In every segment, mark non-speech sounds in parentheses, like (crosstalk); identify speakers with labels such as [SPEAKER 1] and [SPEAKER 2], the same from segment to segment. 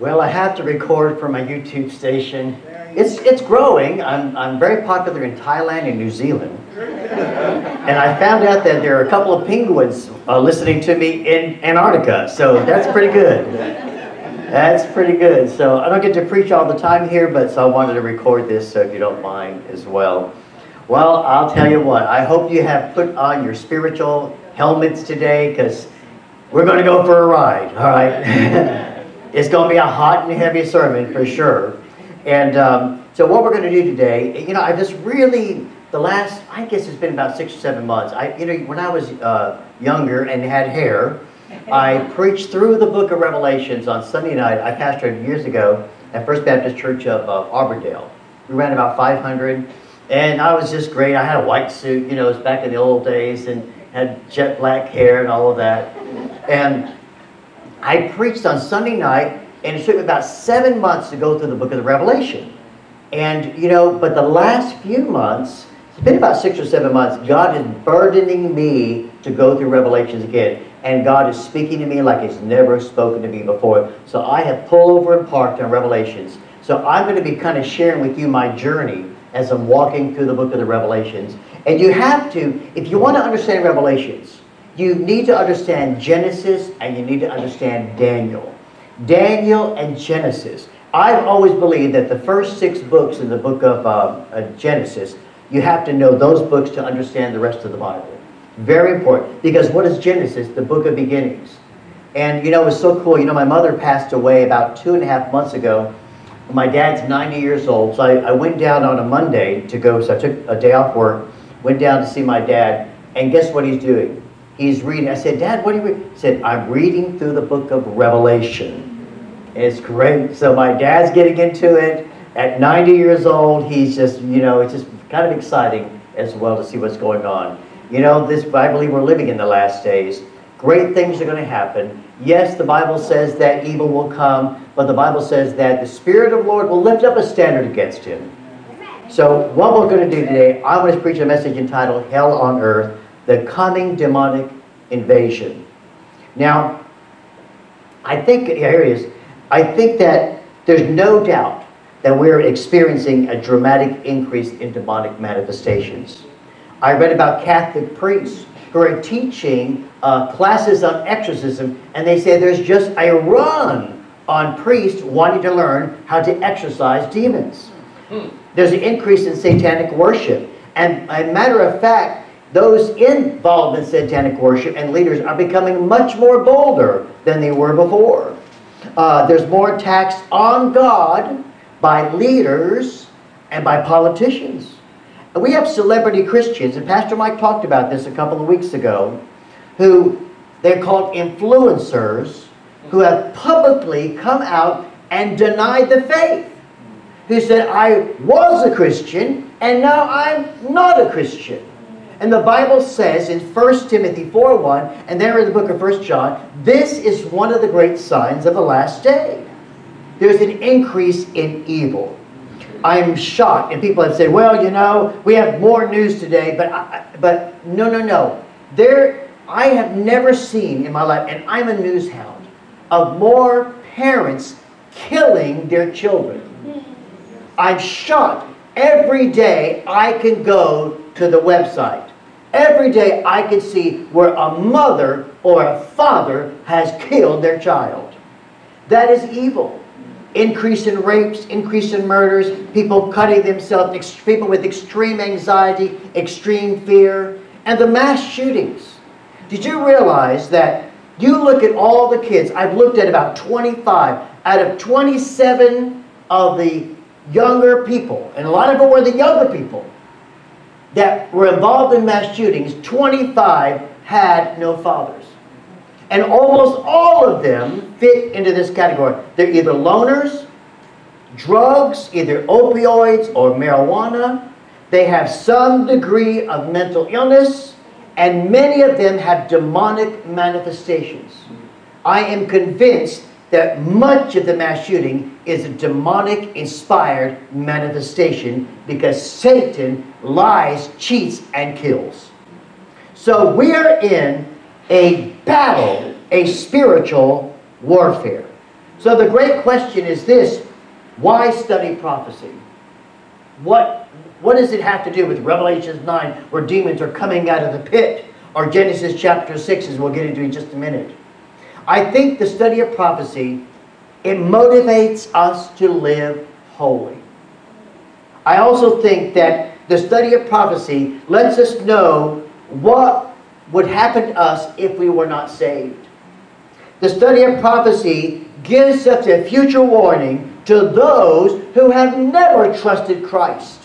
[SPEAKER 1] Well, I have to record for my YouTube station. It's, it's growing. I'm, I'm very popular in Thailand and New Zealand. And I found out that there are a couple of penguins uh, listening to me in Antarctica, so that's pretty good. That's pretty good. So I don't get to preach all the time here, but so I wanted to record this, so if you don't mind as well. Well, I'll tell you what, I hope you have put on your spiritual helmets today, because we're going to go for a ride, all right? (laughs) it's going to be a hot and heavy sermon for sure. And um, so what we're going to do today, you know, I just really, the last, I guess it's been about six or seven months. I, you know, when I was uh, younger and had hair, I preached through the book of Revelations on Sunday night. I pastored years ago at First Baptist Church of uh, Auburndale. We ran about 500, and I was just great. I had a white suit, you know, it was back in the old days, and had jet black hair and all of that. And I preached on Sunday night, and it took me about seven months to go through the book of the Revelation. And, you know, but the last few months, it's been about six or seven months, God is burdening me to go through Revelations again. And God is speaking to me like He's never spoken to me before. So I have pulled over and parked on Revelations. So I'm going to be kind of sharing with you my journey as I'm walking through the book of the Revelations. And you have to, if you want to understand Revelations, you need to understand Genesis and you need to understand Daniel. Daniel and Genesis. I've always believed that the first six books in the book of uh, uh, Genesis, you have to know those books to understand the rest of the Bible. Very important. Because what is Genesis? The book of beginnings. And you know, it was so cool. You know, my mother passed away about two and a half months ago. My dad's 90 years old. So I, I went down on a Monday to go, so I took a day off work, went down to see my dad, and guess what he's doing? He's reading. I said, Dad, what are you reading? He said, I'm reading through the book of Revelation. It's great. So my dad's getting into it. At 90 years old, he's just, you know, it's just kind of exciting as well to see what's going on. You know, this, I believe we're living in the last days. Great things are going to happen. Yes, the Bible says that evil will come, but the Bible says that the Spirit of the Lord will lift up a standard against him. So what we're going to do today, I want to preach a message entitled Hell on Earth, the Coming Demonic Invasion. Now, I think, here it is, I think that there's no doubt that we're experiencing a dramatic increase in demonic manifestations. I read about Catholic priests who are teaching uh, classes on exorcism, and they say there's just a run on priests wanting to learn how to exorcise demons. Hmm. There's an increase in satanic worship. And a matter of fact, those involved in satanic worship and leaders are becoming much more bolder than they were before. Uh, there's more attacks on God by leaders and by politicians. And we have celebrity Christians, and Pastor Mike talked about this a couple of weeks ago, who they're called influencers, who have publicly come out and denied the faith. Who said, I was a Christian, and now I'm not a Christian. And the Bible says in 1 Timothy 4.1, and there in the book of 1 John, this is one of the great signs of the last day. There's an increase in evil. I'm shocked. And people have said, well, you know, we have more news today, but, I, but no, no, no. There, I have never seen in my life, and I'm a news hound, of more parents killing their children. I'm shocked. Every day I can go to the website. Every day I can see where a mother or a father has killed their child. That is evil. Increase in rapes, increase in murders, people cutting themselves, people with extreme anxiety, extreme fear, and the mass shootings. Did you realize that you look at all the kids, I've looked at about 25 out of 27 of the younger people, and a lot of them were the younger people, that were involved in mass shootings, 25 had no fathers. And almost all of them fit into this category. They're either loners, drugs, either opioids or marijuana. They have some degree of mental illness, and many of them have demonic manifestations. I am convinced that much of the mass shooting is a demonic inspired manifestation because Satan lies, cheats, and kills. So we are in a battle, a spiritual warfare. So the great question is this why study prophecy? What, what does it have to do with Revelation 9 where demons are coming out of the pit? Or Genesis chapter 6 as we'll get into in just a minute. I think the study of prophecy, it motivates us to live holy. I also think that the study of prophecy lets us know what would happen to us if we were not saved. The study of prophecy gives us a future warning to those who have never trusted Christ.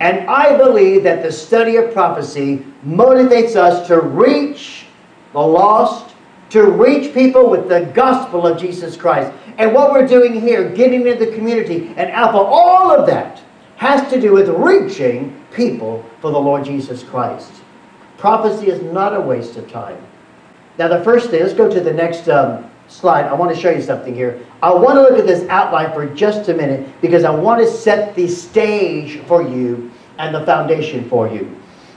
[SPEAKER 1] And I believe that the study of prophecy motivates us to reach the lost, to reach people with the gospel of Jesus Christ. And what we're doing here, getting into the community and Alpha, all of that has to do with reaching people for the Lord Jesus Christ. Prophecy is not a waste of time. Now, the first thing, let's go to the next um, slide. I want to show you something here. I want to look at this outline for just a minute because I want to set the stage for you and the foundation for you.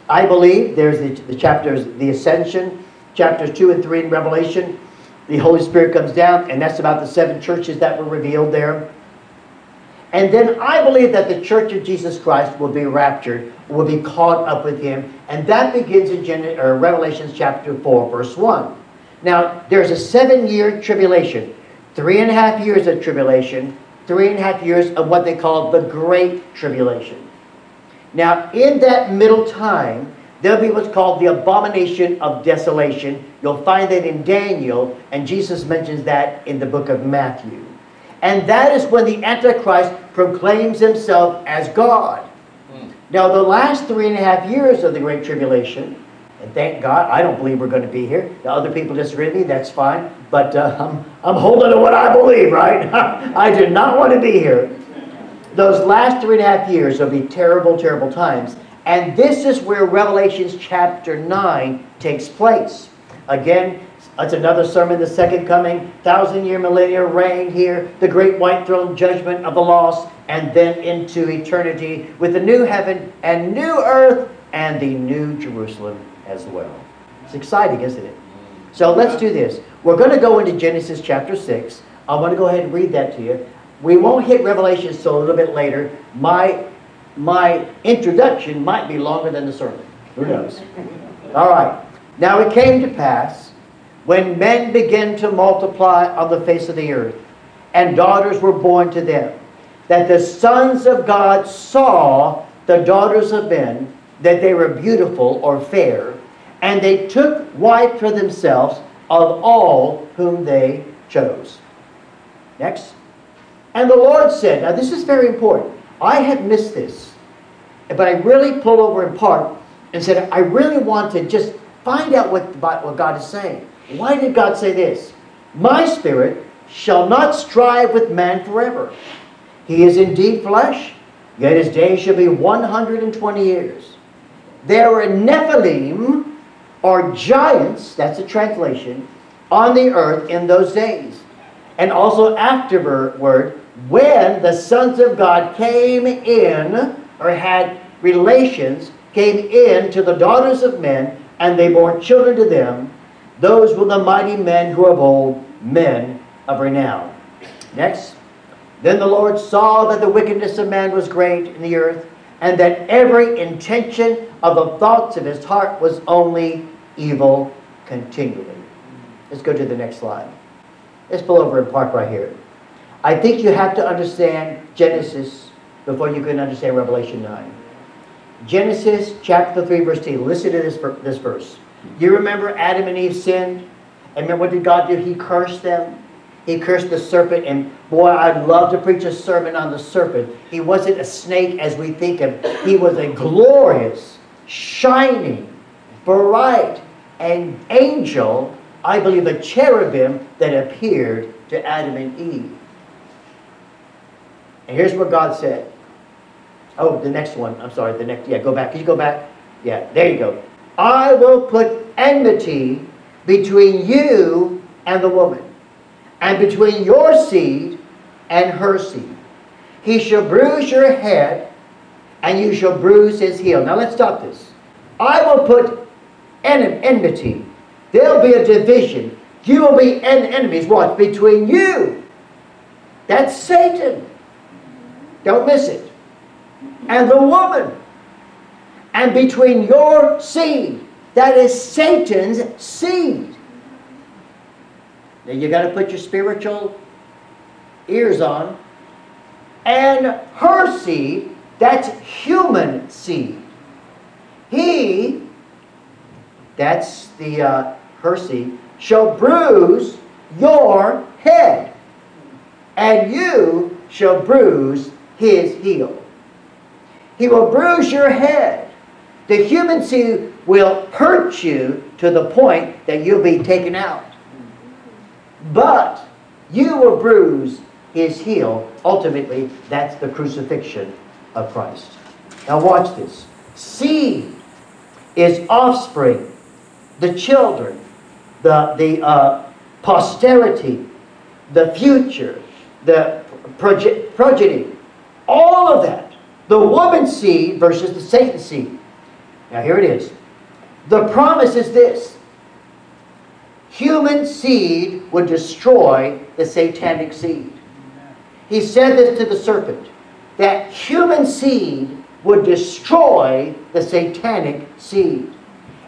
[SPEAKER 1] I believe there's the, the chapters, the ascension, chapters 2 and 3 in Revelation. The Holy Spirit comes down, and that's about the seven churches that were revealed there. And then I believe that the church of Jesus Christ will be raptured, will be caught up with him. And that begins in Gen- Revelation chapter 4, verse 1. Now, there's a seven year tribulation, three and a half years of tribulation, three and a half years of what they call the Great Tribulation. Now, in that middle time, there'll be what's called the abomination of desolation. You'll find that in Daniel, and Jesus mentions that in the book of Matthew. And that is when the Antichrist proclaims himself as God. Hmm. Now, the last three and a half years of the Great Tribulation, and thank God, I don't believe we're going to be here. The other people disagree with me, that's fine. But uh, I'm, I'm holding to what I believe, right? (laughs) I do not want to be here. Those last three and a half years will be terrible, terrible times. And this is where Revelations chapter 9 takes place. Again, that's another sermon, the second coming, thousand year millennial reign here, the great white throne judgment of the lost, and then into eternity with the new heaven and new earth and the new Jerusalem as well. It's exciting, isn't it? So let's do this. We're going to go into Genesis chapter 6. I'm going to go ahead and read that to you. We won't hit Revelation until a little bit later. My, my introduction might be longer than the sermon. Who knows? All right. Now it came to pass when men began to multiply on the face of the earth, and daughters were born to them, that the sons of God saw the daughters of men, that they were beautiful or fair, and they took wife for themselves of all whom they chose. Next. And the Lord said, now this is very important. I had missed this, but I really pulled over in part and said, I really want to just find out what, what God is saying. Why did God say this? My spirit shall not strive with man forever. He is indeed flesh, yet his days shall be 120 years. There were Nephilim, or giants, that's a translation, on the earth in those days. And also afterward, when the sons of God came in, or had relations, came in to the daughters of men, and they bore children to them, those were the mighty men who of old, men of renown. Next. Then the Lord saw that the wickedness of man was great in the earth, and that every intention of the thoughts of his heart was only evil continually. Let's go to the next slide. Let's pull over and park right here. I think you have to understand Genesis before you can understand Revelation 9. Genesis chapter 3, verse 10. Listen to this, this verse. You remember Adam and Eve sinned? And remember what did God do? He cursed them. He cursed the serpent. And boy, I'd love to preach a sermon on the serpent. He wasn't a snake as we think of. He was a glorious, shining, bright, and angel, I believe a cherubim that appeared to Adam and Eve. And here's what God said. Oh, the next one. I'm sorry, the next. Yeah, go back. Can you go back? Yeah, there you go. I will put enmity between you and the woman, and between your seed and her seed. He shall bruise your head, and you shall bruise his heel. Now let's stop this. I will put en enmity. There'll be a division. You will be en enemies. What? Between you That's Satan. Don't miss it. And the woman. And between your seed, that is Satan's seed. Now you got to put your spiritual ears on. And her seed, that's human seed. He, that's the uh, her seed, shall bruise your head, and you shall bruise his heel. He will bruise your head. The human seed will hurt you to the point that you'll be taken out. But you will bruise his heel. Ultimately, that's the crucifixion of Christ. Now, watch this. Seed is offspring, the children, the, the uh, posterity, the future, the proge- progeny, all of that. The woman's seed versus the Satan seed. Now, here it is. The promise is this human seed would destroy the satanic seed. He said this to the serpent that human seed would destroy the satanic seed.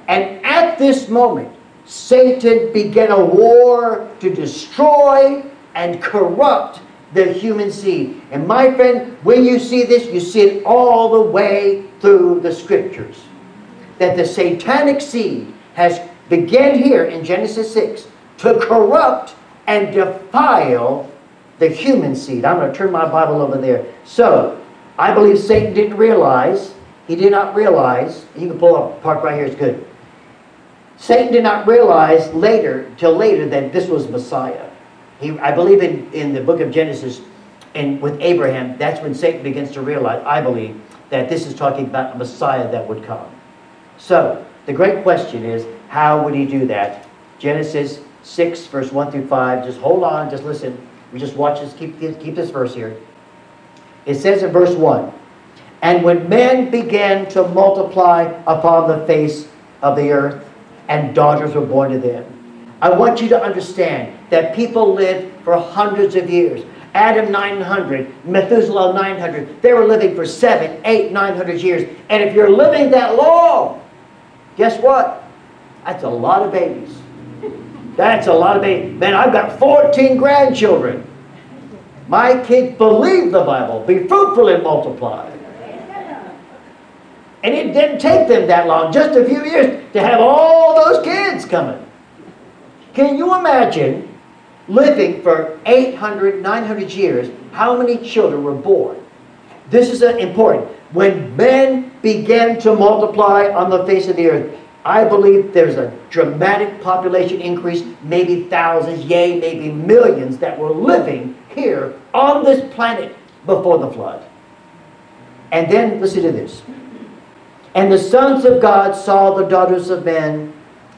[SPEAKER 1] And at this moment, Satan began a war to destroy and corrupt the human seed. And my friend, when you see this, you see it all the way through the scriptures. That the satanic seed has began here in Genesis 6 to corrupt and defile the human seed. I'm going to turn my Bible over there. So, I believe Satan didn't realize, he did not realize, you can pull up part right here, it's good. Satan did not realize later, till later, that this was Messiah. He, I believe in, in the book of Genesis and with Abraham, that's when Satan begins to realize, I believe, that this is talking about a Messiah that would come. So, the great question is, how would he do that? Genesis 6, verse 1 through 5. Just hold on, just listen. We just watch this, keep, keep this verse here. It says in verse 1 And when men began to multiply upon the face of the earth, and daughters were born to them. I want you to understand that people lived for hundreds of years. Adam 900, Methuselah 900. They were living for seven, eight, nine hundred years. And if you're living that long, guess what? That's a lot of babies. That's a lot of babies. Man, I've got 14 grandchildren. My kids believe the Bible. Be fruitful and multiply. And it didn't take them that long, just a few years, to have all those kids coming. Can you imagine living for 800, 900 years, how many children were born? This is uh, important. When men began to multiply on the face of the earth, I believe there's a dramatic population increase, maybe thousands, yea, maybe millions that were living here on this planet before the flood. And then, listen to this. And the sons of God saw the daughters of men,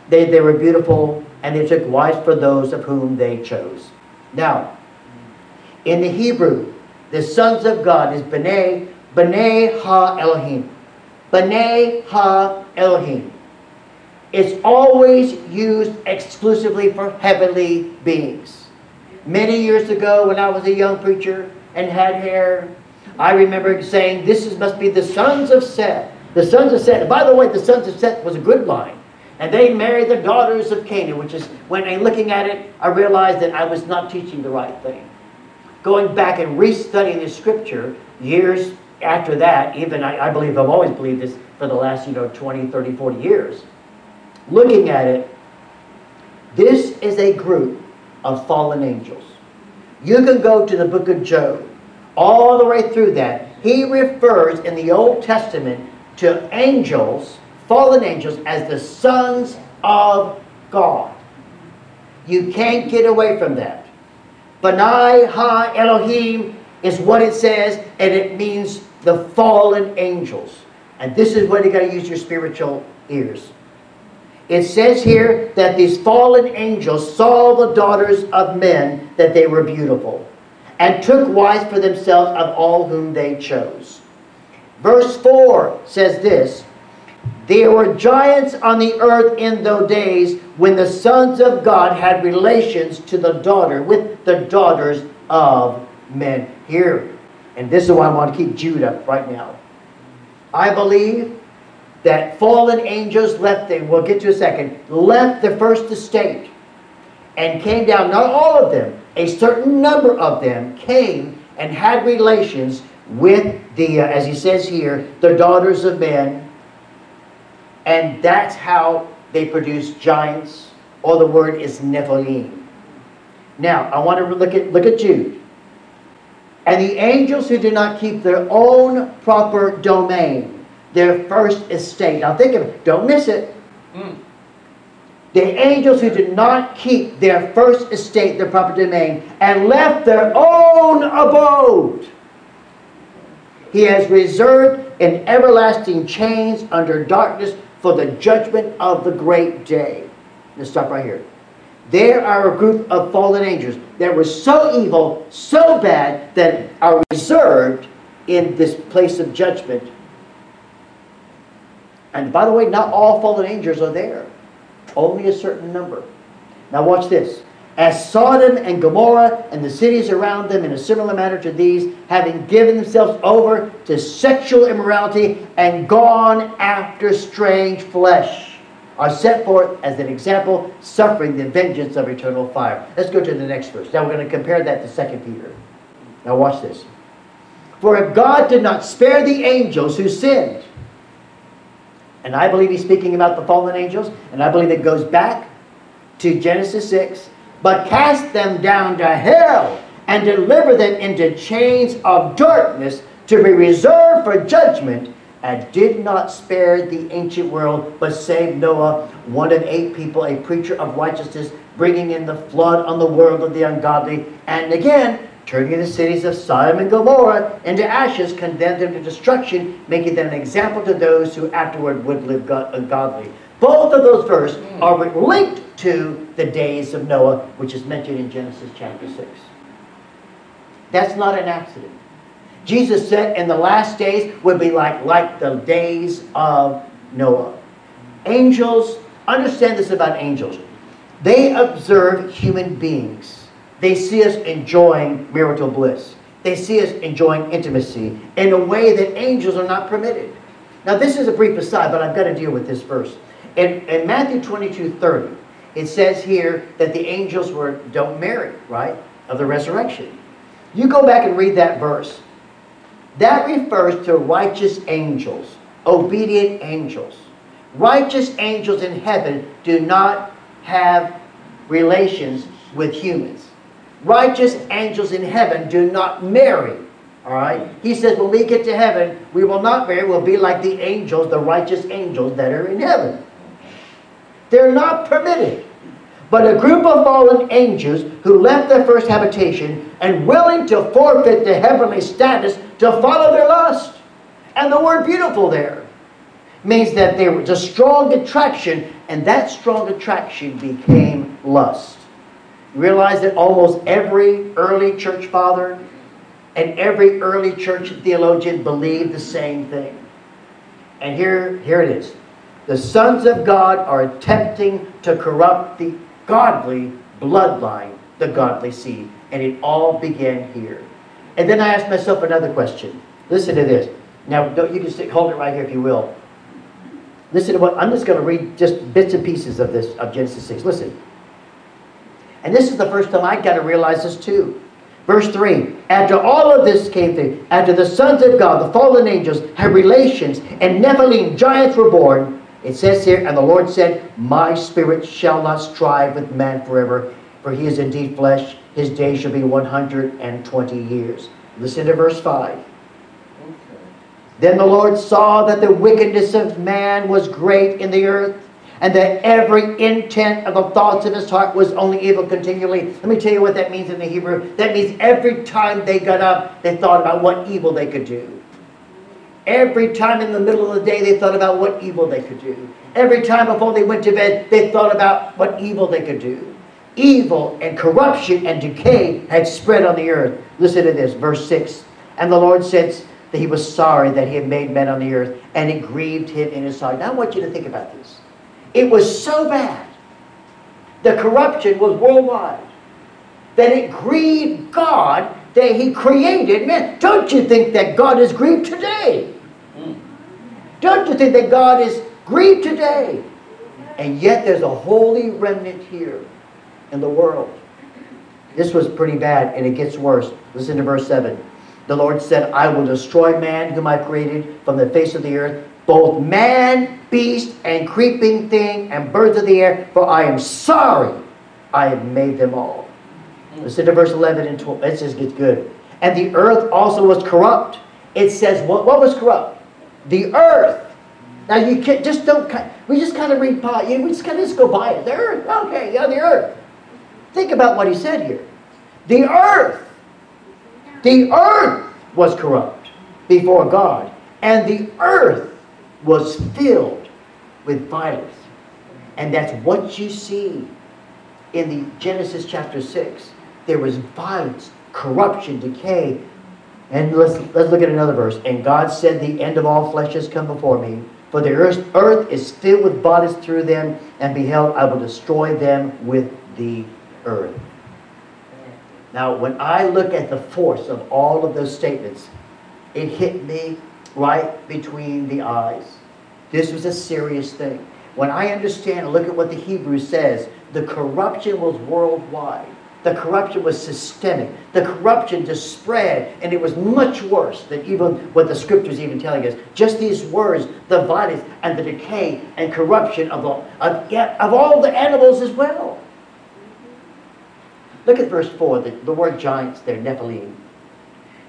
[SPEAKER 1] they, they were beautiful, and they took wives for those of whom they chose. Now, in the Hebrew, the sons of God is B'nai, B'nai Ha Elohim. B'nai Ha Elohim. It's always used exclusively for heavenly beings. Many years ago, when I was a young preacher and had hair, I remember saying, This is, must be the sons of Seth. The sons of Seth. By the way, the sons of Seth was a good line. And they married the daughters of Canaan, which is, when I looking at it, I realized that I was not teaching the right thing. Going back and restudying the scripture years after that, even I, I believe I've always believed this for the last, you know, 20, 30, 40 years. Looking at it, this is a group of fallen angels. You can go to the book of Job, all the way through that. He refers in the Old Testament to angels, fallen angels, as the sons of God. You can't get away from that. B'nai Ha Elohim is what it says, and it means the fallen angels. And this is where you got to use your spiritual ears. It says here that these fallen angels saw the daughters of men that they were beautiful, and took wives for themselves of all whom they chose. Verse 4 says this There were giants on the earth in those days when the sons of God had relations to the daughter with the daughters of men. Here, and this is why I want to keep Jude up right now. I believe that fallen angels left, the, we'll get to a second, left the first estate and came down, not all of them, a certain number of them came and had relations with the, uh, as he says here, the daughters of men. And that's how they produce giants, or the word is Nephilim. Now, I want to look at, look at Jude. And the angels who did not keep their own proper domain, their first estate. Now think of it, don't miss it. Mm. The angels who did not keep their first estate, their proper domain, and left their own abode, he has reserved in everlasting chains under darkness for the judgment of the great day. Let's stop right here. There are a group of fallen angels that were so evil, so bad, that are reserved in this place of judgment. And by the way, not all fallen angels are there. Only a certain number. Now watch this. As Sodom and Gomorrah and the cities around them in a similar manner to these, having given themselves over to sexual immorality and gone after strange flesh are set forth as an example, suffering the vengeance of eternal fire. Let's go to the next verse. Now we're going to compare that to 2 Peter. Now watch this. For if God did not spare the angels who sinned, and I believe he's speaking about the fallen angels, and I believe it goes back to Genesis 6, but cast them down to hell and deliver them into chains of darkness to be reserved for judgment. And did not spare the ancient world, but saved Noah, one of eight people, a preacher of righteousness, bringing in the flood on the world of the ungodly, and again, turning the cities of Sodom and Gomorrah into ashes, condemned them to destruction, making them an example to those who afterward would live ungodly. Both of those verses hmm. are linked to the days of Noah, which is mentioned in Genesis chapter 6. That's not an accident. Jesus said in the last days would be like, like the days of Noah. Angels, understand this about angels. They observe human beings. They see us enjoying marital bliss. They see us enjoying intimacy in a way that angels are not permitted. Now, this is a brief aside, but I've got to deal with this verse. In, in Matthew 22 30, it says here that the angels were don't marry, right? Of the resurrection. You go back and read that verse. That refers to righteous angels, obedient angels. Righteous angels in heaven do not have relations with humans. Righteous angels in heaven do not marry. All right? He says when we get to heaven, we will not marry. We'll be like the angels, the righteous angels that are in heaven. They're not permitted but a group of fallen angels who left their first habitation and willing to forfeit their heavenly status to follow their lust. And the word beautiful there means that there was a strong attraction, and that strong attraction became lust. You realize that almost every early church father and every early church theologian believed the same thing. And here, here it is. The sons of God are attempting to corrupt the godly bloodline, the godly seed. And it all began here. And then I asked myself another question. Listen to this. Now, you can hold it right here if you will. Listen to what I'm just going to read just bits and pieces of this of Genesis 6. Listen. And this is the first time I got to realize this too. Verse 3 After all of this came through, after the sons of God, the fallen angels, had relations, and Nephilim, giants were born, it says here, And the Lord said, My spirit shall not strive with man forever, for he is indeed flesh. His days shall be 120 years. Listen to verse 5. Then the Lord saw that the wickedness of man was great in the earth, and that every intent of the thoughts of his heart was only evil continually. Let me tell you what that means in the Hebrew. That means every time they got up, they thought about what evil they could do. Every time in the middle of the day, they thought about what evil they could do. Every time before they went to bed, they thought about what evil they could do. Evil and corruption and decay had spread on the earth. Listen to this, verse 6. And the Lord said that he was sorry that he had made men on the earth, and it grieved him in his heart. Now I want you to think about this. It was so bad, the corruption was worldwide, that it grieved God that He created man. Don't you think that God is grieved today? Don't you think that God is grieved today? And yet there's a holy remnant here in the world. This was pretty bad, and it gets worse. Listen to verse 7. The Lord said, I will destroy man whom I created from the face of the earth, both man, beast, and creeping thing, and birds of the air, for I am sorry I have made them all. Listen to verse 11 and 12. It just gets good. And the earth also was corrupt. It says, what, what was corrupt? The earth. Now you can't, just don't, we just kind of read, we just kind of just go by it. The earth, okay, yeah, the earth. Think about what he said here. The earth, the earth was corrupt before God, and the earth was filled with violence. And that's what you see in the Genesis chapter 6. There was violence, corruption, decay. And let's, let's look at another verse. And God said, The end of all flesh has come before me. For the earth, earth is filled with bodies through them, and beheld, I will destroy them with the earth. Now, when I look at the force of all of those statements, it hit me right between the eyes. This was a serious thing. When I understand and look at what the Hebrew says, the corruption was worldwide. The corruption was systemic. The corruption just spread, and it was much worse than even what the scriptures even telling us. Just these words, the violence and the decay and corruption of, the, of, of all the animals as well. Look at verse 4, the, the word giants there, Nephilim.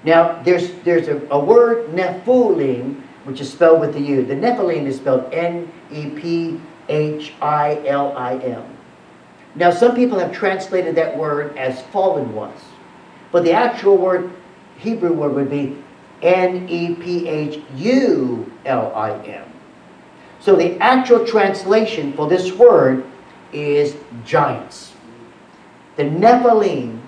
[SPEAKER 1] Now, there's, there's a, a word, Nephilim, which is spelled with the U. The Nephilim is spelled N-E-P-H-I-L-I-M. Now, some people have translated that word as fallen ones. But the actual word, Hebrew word would be N-E-P-H-U-L-I-M. So the actual translation for this word is giants. The Nephilim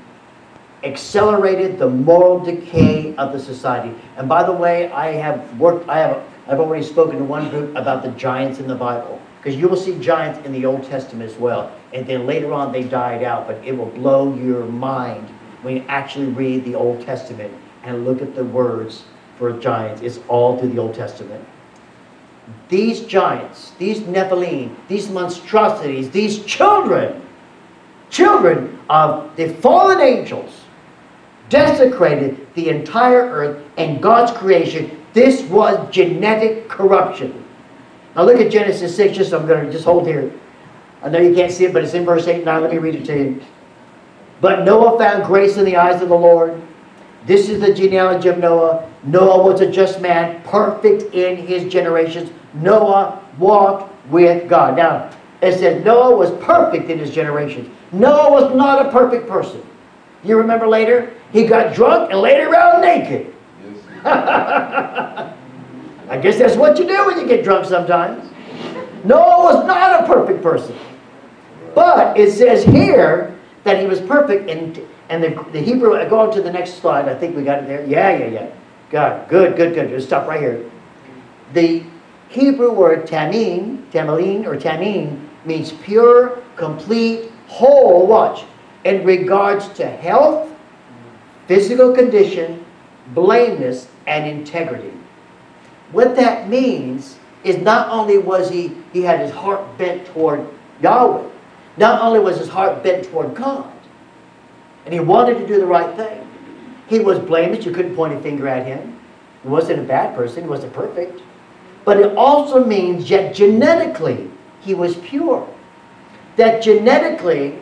[SPEAKER 1] accelerated the moral decay of the society. And by the way, I have worked, I have, I've already spoken to one group about the giants in the Bible. Because you will see giants in the Old Testament as well. And then later on they died out, but it will blow your mind when you actually read the Old Testament and look at the words for giants. It's all through the Old Testament. These giants, these Nephilim, these monstrosities, these children, children of the fallen angels, desecrated the entire earth and God's creation. This was genetic corruption. Now look at Genesis 6, just I'm going to just hold here. I know you can't see it, but it's in verse 8 and 9. Let me read it to you. But Noah found grace in the eyes of the Lord. This is the genealogy of Noah. Noah was a just man, perfect in his generations. Noah walked with God. Now, it says Noah was perfect in his generations. Noah was not a perfect person. You remember later? He got drunk and laid around naked. (laughs) I guess that's what you do when you get drunk sometimes. Noah was not a perfect person. But it says here that he was perfect. And, and the, the Hebrew, uh, go on to the next slide. I think we got it there. Yeah, yeah, yeah. God, good, good, good. Just stop right here. The Hebrew word tamim, tamaline, or tamim means pure, complete, whole, watch, in regards to health, physical condition, blameless, and integrity. What that means is not only was he, he had his heart bent toward Yahweh, not only was his heart bent toward God, and he wanted to do the right thing. He was blameless. You couldn't point a finger at him. He wasn't a bad person. He wasn't perfect. But it also means yet genetically he was pure. That genetically,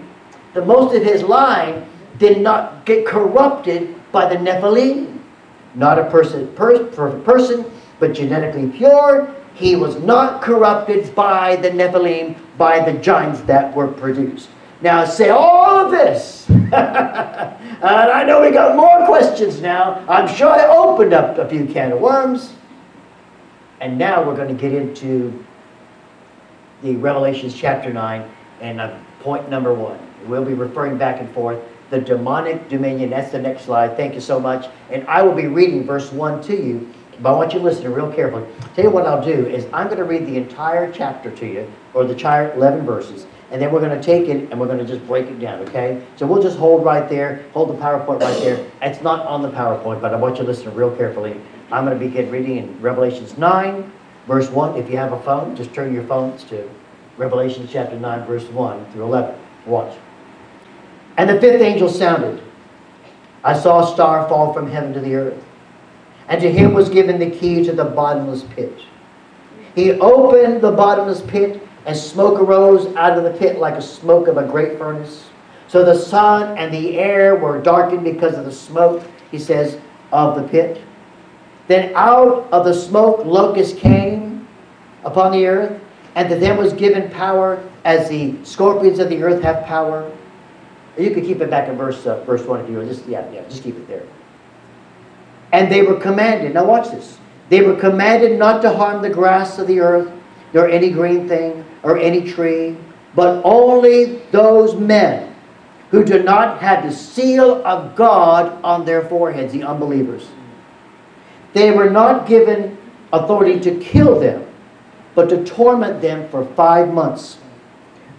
[SPEAKER 1] the most of his line did not get corrupted by the Nephilim. Not a person, per, person but genetically pure. He was not corrupted by the Nephilim, by the giants that were produced. Now, say all of this. (laughs) and I know we got more questions now. I'm sure I opened up a few can of worms. And now we're going to get into the Revelations chapter 9 and uh, point number one. We'll be referring back and forth. The demonic dominion, that's the next slide. Thank you so much. And I will be reading verse 1 to you but I want you to listen real carefully. Tell you what I'll do is I'm going to read the entire chapter to you, or the entire 11 verses, and then we're going to take it and we're going to just break it down, okay? So we'll just hold right there, hold the PowerPoint right there. It's not on the PowerPoint, but I want you to listen real carefully. I'm going to begin reading in Revelations 9, verse 1. If you have a phone, just turn your phones to Revelation chapter 9, verse 1 through 11. Watch. And the fifth angel sounded. I saw a star fall from heaven to the earth, and to him was given the key to the bottomless pit. He opened the bottomless pit, and smoke arose out of the pit like a smoke of a great furnace. So the sun and the air were darkened because of the smoke, he says, of the pit. Then out of the smoke locusts came upon the earth, and to them was given power as the scorpions of the earth have power. You could keep it back in verse uh, verse one if you want. Just yeah, yeah, just keep it there. And they were commanded. Now watch this. They were commanded not to harm the grass of the earth, nor any green thing, or any tree, but only those men who do not have the seal of God on their foreheads, the unbelievers. They were not given authority to kill them, but to torment them for five months.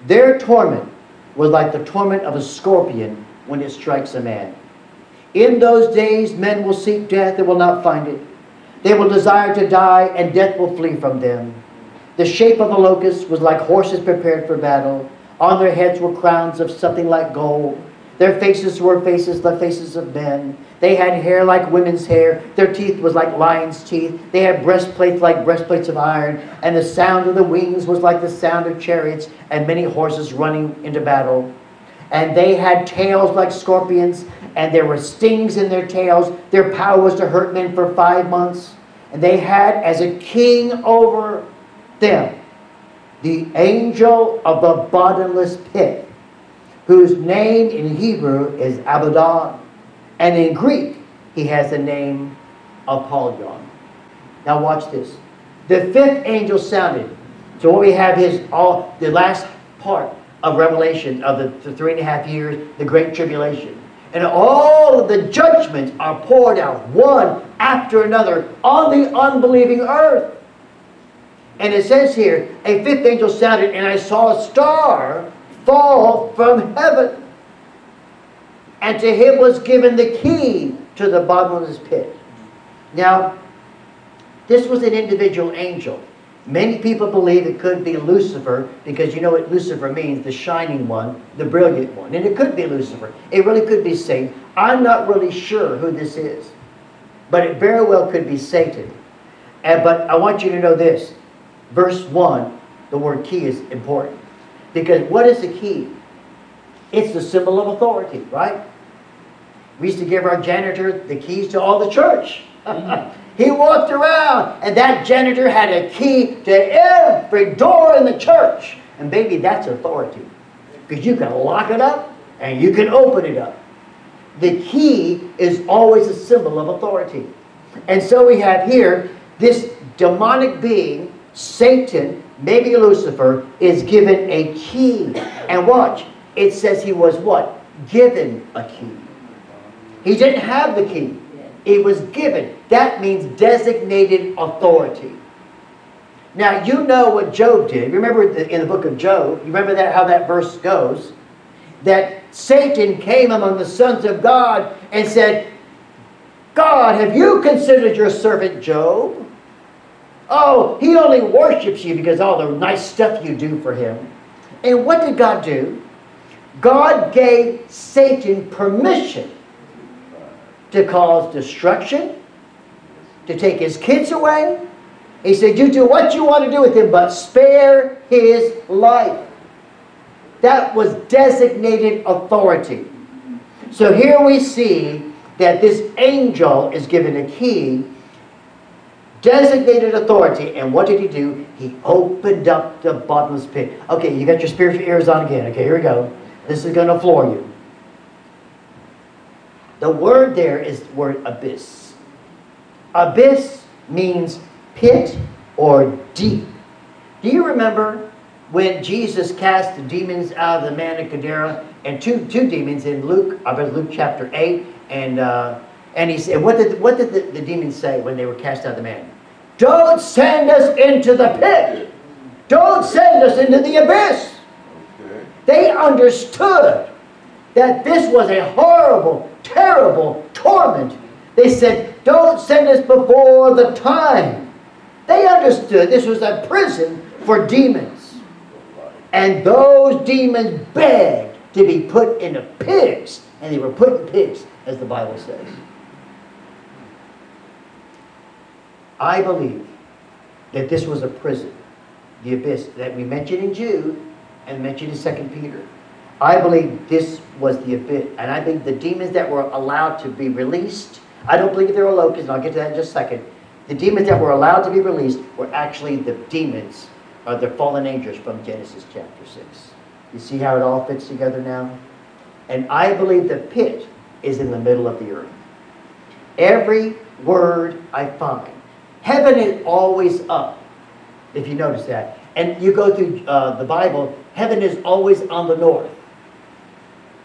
[SPEAKER 1] Their torment was like the torment of a scorpion when it strikes a man. In those days, men will seek death and will not find it. They will desire to die, and death will flee from them. The shape of the locusts was like horses prepared for battle. On their heads were crowns of something like gold. Their faces were faces like faces of men. They had hair like women's hair. Their teeth was like lions' teeth. They had breastplates like breastplates of iron. And the sound of the wings was like the sound of chariots and many horses running into battle. And they had tails like scorpions, and there were stings in their tails. Their power was to hurt men for five months. And they had as a king over them the angel of the bottomless pit, whose name in Hebrew is Abaddon, and in Greek he has the name Apollyon. Now watch this. The fifth angel sounded. So what we have is all the last part of Revelation of the, the three and a half years, the Great Tribulation. And all of the judgments are poured out one after another on the unbelieving earth. And it says here, a fifth angel sounded, and I saw a star fall from heaven. And to him was given the key to the bottomless pit. Now, this was an individual angel. Many people believe it could be Lucifer because you know what Lucifer means the shining one, the brilliant one. And it could be Lucifer. It really could be Satan. I'm not really sure who this is, but it very well could be Satan. And, but I want you to know this verse 1, the word key is important. Because what is the key? It's the symbol of authority, right? We used to give our janitor the keys to all the church. (laughs) he walked around, and that janitor had a key to every door in the church. And baby, that's authority. Because you can lock it up and you can open it up. The key is always a symbol of authority. And so we have here this demonic being Satan, maybe Lucifer, is given a key. And watch, it says he was what? Given a key. He didn't have the key. It was given. That means designated authority. Now, you know what Job did. Remember in the book of Job, you remember that how that verse goes? That Satan came among the sons of God and said, God, have you considered your servant Job? Oh, he only worships you because all the nice stuff you do for him. And what did God do? God gave Satan permission to cause destruction, to take his kids away. He said, You do what you want to do with him, but spare his life. That was designated authority. So here we see that this angel is given a key designated authority. And what did he do? He opened up the bottomless pit. Okay, you got your spiritual ears on again. Okay, here we go. This is going to floor you. The word there is the word abyss. Abyss means pit or deep. Do you remember when Jesus cast the demons out of the man in Gadara and two, two demons in Luke, I bet Luke chapter 8, and uh, and he said, what did, what did the, the demons say when they were cast out of the man? Don't send us into the pit. Don't send us into the abyss. Okay. They understood that this was a horrible, terrible torment. They said, Don't send us before the time. They understood this was a prison for demons. And those demons begged to be put into pigs. And they were put in pigs, as the Bible says. I believe that this was a prison, the abyss, that we mentioned in Jude and mentioned in Second Peter. I believe this was the abyss. And I think the demons that were allowed to be released, I don't believe they were locusts, and I'll get to that in just a second. The demons that were allowed to be released were actually the demons, or the fallen angels from Genesis chapter 6. You see how it all fits together now? And I believe the pit is in the middle of the earth. Every word I find. Heaven is always up, if you notice that. And you go through uh, the Bible, heaven is always on the north.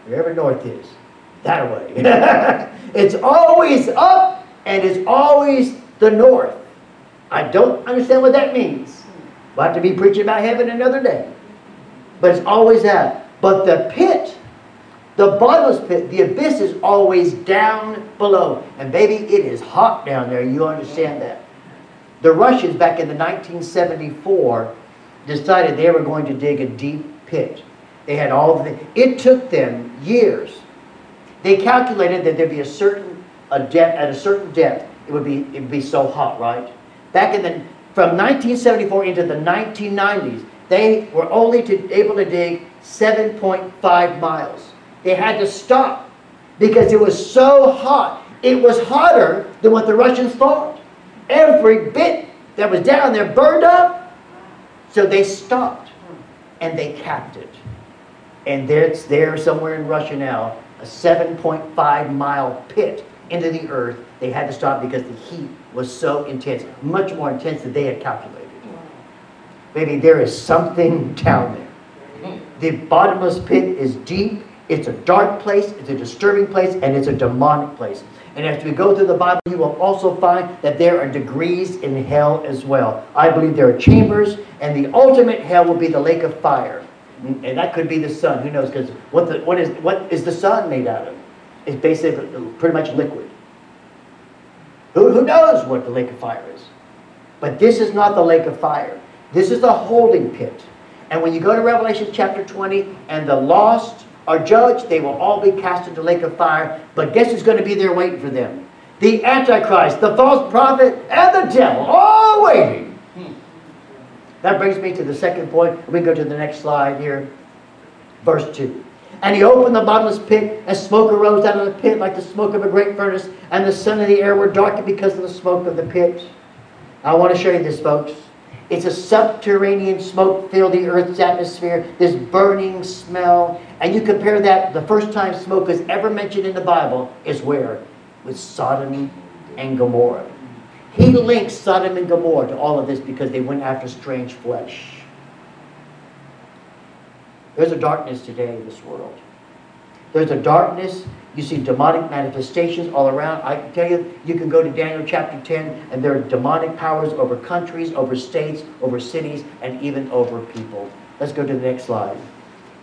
[SPEAKER 1] Wherever north is, that way. (laughs) it's always up and it's always the north. I don't understand what that means. We'll have to be preaching about heaven another day. But it's always that. But the pit, the bottomless pit, the abyss is always down below. And baby, it is hot down there. You understand that. The Russians back in the 1974 decided they were going to dig a deep pit. They had all the, it took them years. They calculated that there'd be a certain, a depth, at a certain depth, it would be, it'd be so hot, right? Back in the, from 1974 into the 1990s, they were only to, able to dig 7.5 miles. They had to stop because it was so hot. It was hotter than what the Russians thought. Every bit that was down there burned up. So they stopped and they capped it. And it's there somewhere in Russia now, a 7.5 mile pit into the earth. They had to stop because the heat was so intense, much more intense than they had calculated. Maybe there is something down there. The bottomless pit is deep, it's a dark place, it's a disturbing place, and it's a demonic place. And as we go through the Bible, you will also find that there are degrees in hell as well. I believe there are chambers, and the ultimate hell will be the lake of fire. And that could be the sun. Who knows? Because what, what, is, what is the sun made out of? It's basically pretty much liquid. Who, who knows what the lake of fire is? But this is not the lake of fire. This is the holding pit. And when you go to Revelation chapter 20, and the lost are judged, they will all be cast into the lake of fire. But guess who's going to be there waiting for them? The Antichrist, the false prophet, and the devil, all waiting. That brings me to the second point. We go to the next slide here. Verse 2. And he opened the bottomless pit, and smoke arose out of the pit like the smoke of a great furnace, and the sun and the air were darkened because of the smoke of the pit. I want to show you this, folks. It's a subterranean smoke filled the earth's atmosphere, this burning smell. And you compare that, the first time smoke is ever mentioned in the Bible is where? With Sodom and Gomorrah. He links Sodom and Gomorrah to all of this because they went after strange flesh. There's a darkness today in this world. There's a darkness. You see demonic manifestations all around. I can tell you, you can go to Daniel chapter 10, and there are demonic powers over countries, over states, over cities, and even over people. Let's go to the next slide.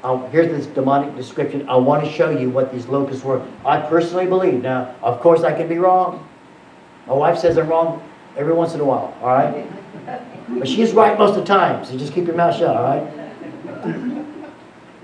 [SPEAKER 1] Uh, here's this demonic description. I want to show you what these locusts were. I personally believe. Now, of course, I can be wrong. My wife says I'm wrong every once in a while, all right? But she's right most of the time, so just keep your mouth shut, all right?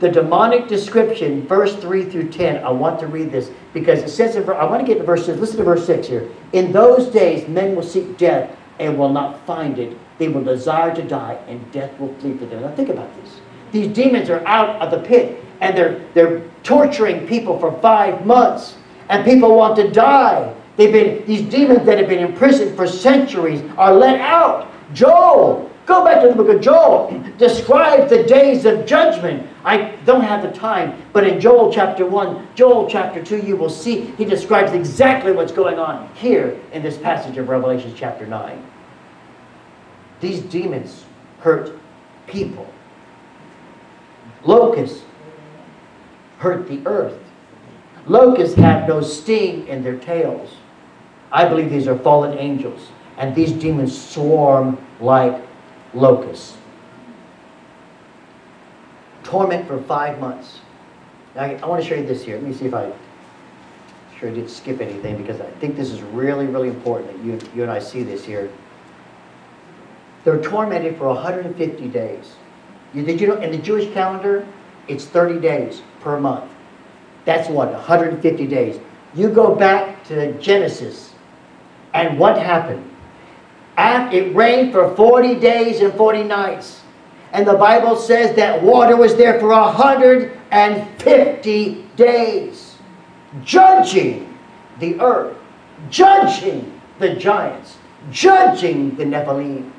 [SPEAKER 1] The demonic description, verse 3 through 10, I want to read this because it says, I want to get to verse 6. Listen to verse 6 here. In those days, men will seek death and will not find it. They will desire to die, and death will flee for them. Now, think about this. These demons are out of the pit, and they're, they're torturing people for five months, and people want to die. They've been, these demons that have been imprisoned for centuries are let out. Joel, go back to the book of Joel, describes the days of judgment. I don't have the time, but in Joel chapter 1, Joel chapter 2, you will see he describes exactly what's going on here in this passage of Revelation chapter 9. These demons hurt people. Locusts hurt the earth. Locusts have no sting in their tails. I believe these are fallen angels, and these demons swarm like locusts. torment for five months. Now, I, want to show you this here. Let me see if I sure I didn't skip anything because I think this is really, really important that you, you and I see this here. They're tormented for 150 days. Did you know in the Jewish calendar, it's 30 days per month. That's what, 150 days. You go back to Genesis, and what happened? It rained for 40 days and 40 nights. And the Bible says that water was there for 150 days, judging the earth, judging the giants, judging the Nephilim.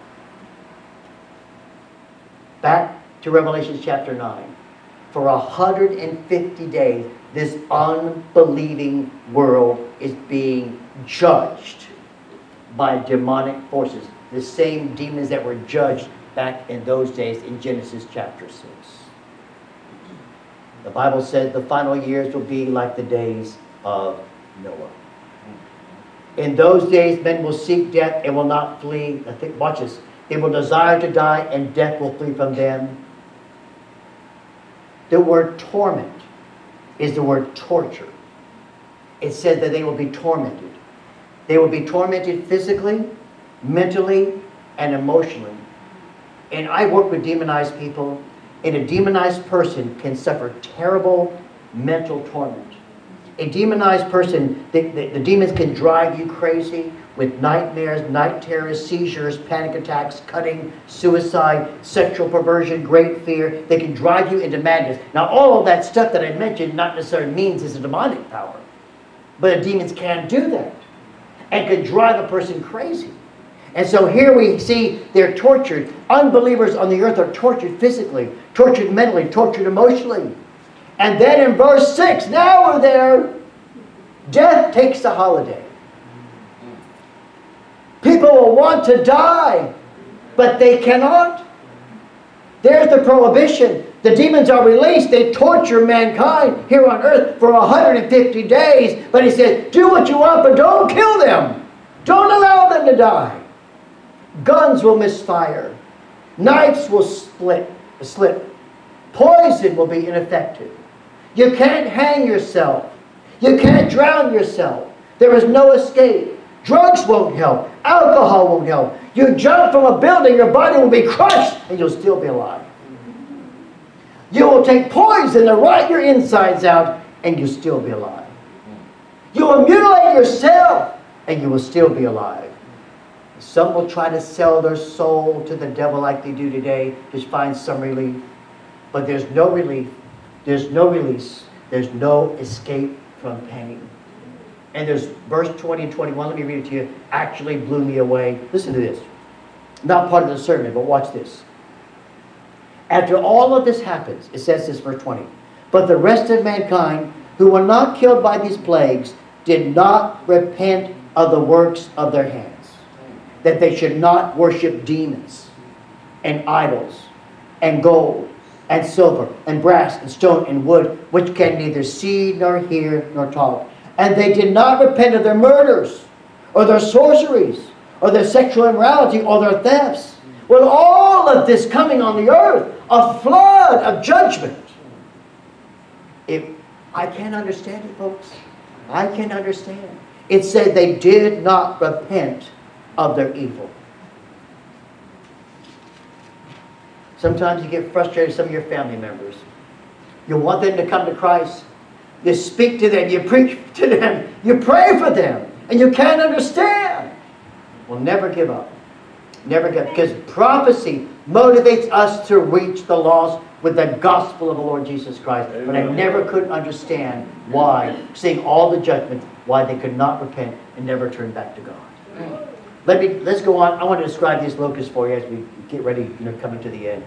[SPEAKER 1] Back to Revelation chapter 9. For 150 days, this unbelieving world is being judged by demonic forces. The same demons that were judged back in those days in Genesis chapter 6. The Bible says the final years will be like the days of Noah. In those days, men will seek death and will not flee. I think, watch this. They will desire to die, and death will flee from them. The word torment is the word torture. It said that they will be tormented. They will be tormented physically, mentally, and emotionally. And I work with demonized people, and a demonized person can suffer terrible mental torment. A demonized person, the, the, the demons can drive you crazy with nightmares, night terrors, seizures, panic attacks, cutting, suicide, sexual perversion, great fear. They can drive you into madness. Now, all of that stuff that I mentioned not necessarily means it's a demonic power, but demons can do that and could drive a person crazy. And so here we see they're tortured. Unbelievers on the earth are tortured physically, tortured mentally, tortured emotionally. And then in verse 6, now we're there. Death takes a holiday. People will want to die, but they cannot. There's the prohibition. The demons are released. They torture mankind here on earth for 150 days. But he said, do what you want, but don't kill them. Don't allow them to die. Guns will misfire. Knives will split, slip. Poison will be ineffective. You can't hang yourself. You can't drown yourself. There is no escape. Drugs won't help. Alcohol won't help. You jump from a building, your body will be crushed, and you'll still be alive. You will take poison to rot your insides out, and you'll still be alive. You will mutilate yourself, and you will still be alive. Some will try to sell their soul to the devil like they do today to find some relief. But there's no relief. There's no release. There's no escape from pain. And there's verse 20 and 21, let me read it to you, actually blew me away. Listen to this. Not part of the sermon, but watch this. After all of this happens, it says this, verse 20. But the rest of mankind who were not killed by these plagues did not repent of the works of their hands that they should not worship demons and idols and gold and silver and brass and stone and wood, which can neither see nor hear nor talk. And they did not repent of their murders or their sorceries or their sexual immorality or their thefts. Well, all of this coming on the earth, a flood of judgment. If I can't understand it, folks. I can't understand. It said they did not repent of their evil. Sometimes you get frustrated with some of your family members. You want them to come to Christ. You speak to them, you preach to them, you pray for them, and you can't understand. Well, never give up. Never up. Because prophecy motivates us to reach the lost with the gospel of the Lord Jesus Christ. Amen. But I never could understand why, seeing all the judgments, why they could not repent and never turn back to God. Let me, let's go on. I want to describe these locusts for you as we get ready, you know, coming to the end.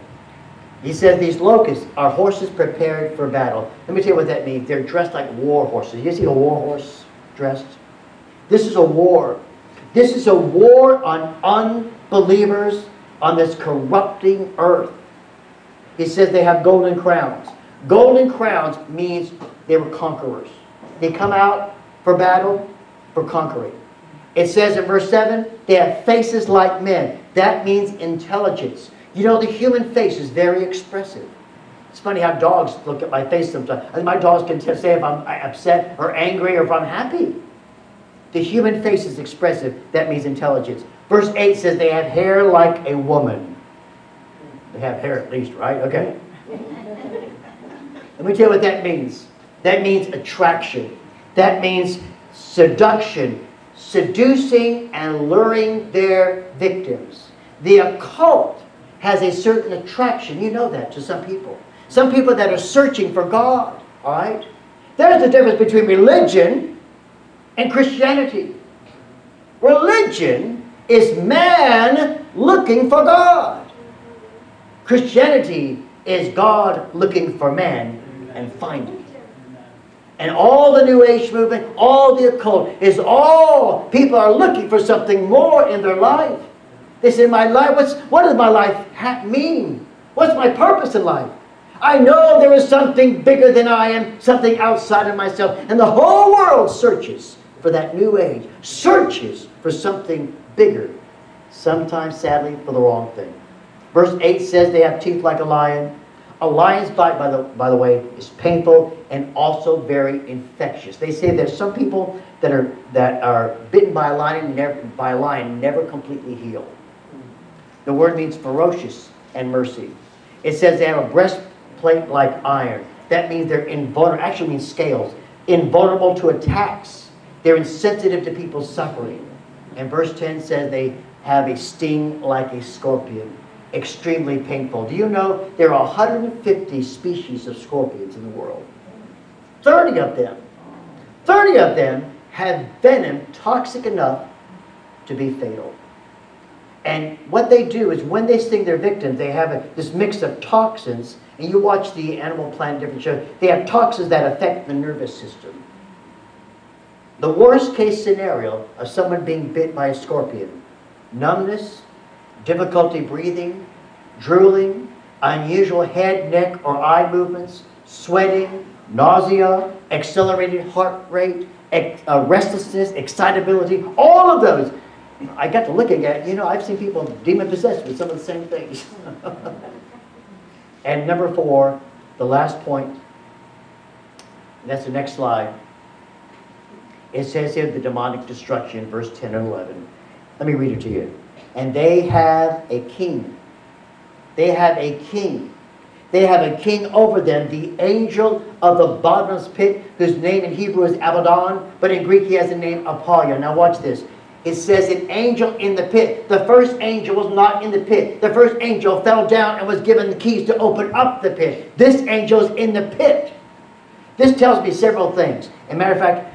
[SPEAKER 1] He says these locusts are horses prepared for battle. Let me tell you what that means. They're dressed like war horses. You see a war horse dressed? This is a war. This is a war on unbelievers on this corrupting earth. He says they have golden crowns. Golden crowns means they were conquerors. They come out for battle, for conquering. It says in verse 7, they have faces like men. That means intelligence. You know, the human face is very expressive. It's funny how dogs look at my face sometimes. My dogs can say if I'm upset or angry or if I'm happy. The human face is expressive. That means intelligence. Verse 8 says they have hair like a woman. They have hair at least, right? Okay. Let me tell you what that means. That means attraction. That means seduction, seducing and luring their victims. The occult has a certain attraction, you know that, to some people. Some people that are searching for God, all right? There's a difference between religion and Christianity. Religion is man looking for God. Christianity is God looking for man and finding. And all the New Age movement, all the occult, is all people are looking for something more in their life. They say, "My life. What's what does my life mean? What's my purpose in life? I know there is something bigger than I am, something outside of myself, and the whole world searches for that New Age, searches for something bigger. Sometimes, sadly, for the wrong thing. Verse 8 says they have teeth like a lion. A lion's bite, by the, by the way, is painful and also very infectious. They say there's some people that are, that are bitten by a lion, never, by a lion never completely heal. The word means ferocious and mercy. It says they have a breastplate like iron. That means they're invulnerable, actually means scales, invulnerable to attacks. They're insensitive to people's suffering. And verse 10 says they have a sting like a scorpion extremely painful. Do you know there are 150 species of scorpions in the world? 30 of them. 30 of them have venom toxic enough to be fatal. And what they do is when they sting their victims, they have a, this mix of toxins. And you watch the Animal Planet different shows, they have toxins that affect the nervous system. The worst case scenario of someone being bit by a scorpion numbness, difficulty breathing, drooling, unusual head, neck, or eye movements, sweating, nausea, accelerated heart rate, ex- uh, restlessness, excitability, all of those. I got to looking at, you know, I've seen people demon possessed with some of the same things. (laughs) and number four, the last point, that's the next slide. It says here the demonic destruction, verse 10 and 11. Let me read it to you. And they have a king. They have a king. They have a king over them, the angel of the bottomless pit, whose name in Hebrew is Abaddon, but in Greek he has the name Apollyon. Now watch this. It says an angel in the pit. The first angel was not in the pit. The first angel fell down and was given the keys to open up the pit. This angel is in the pit. This tells me several things. As a matter of fact,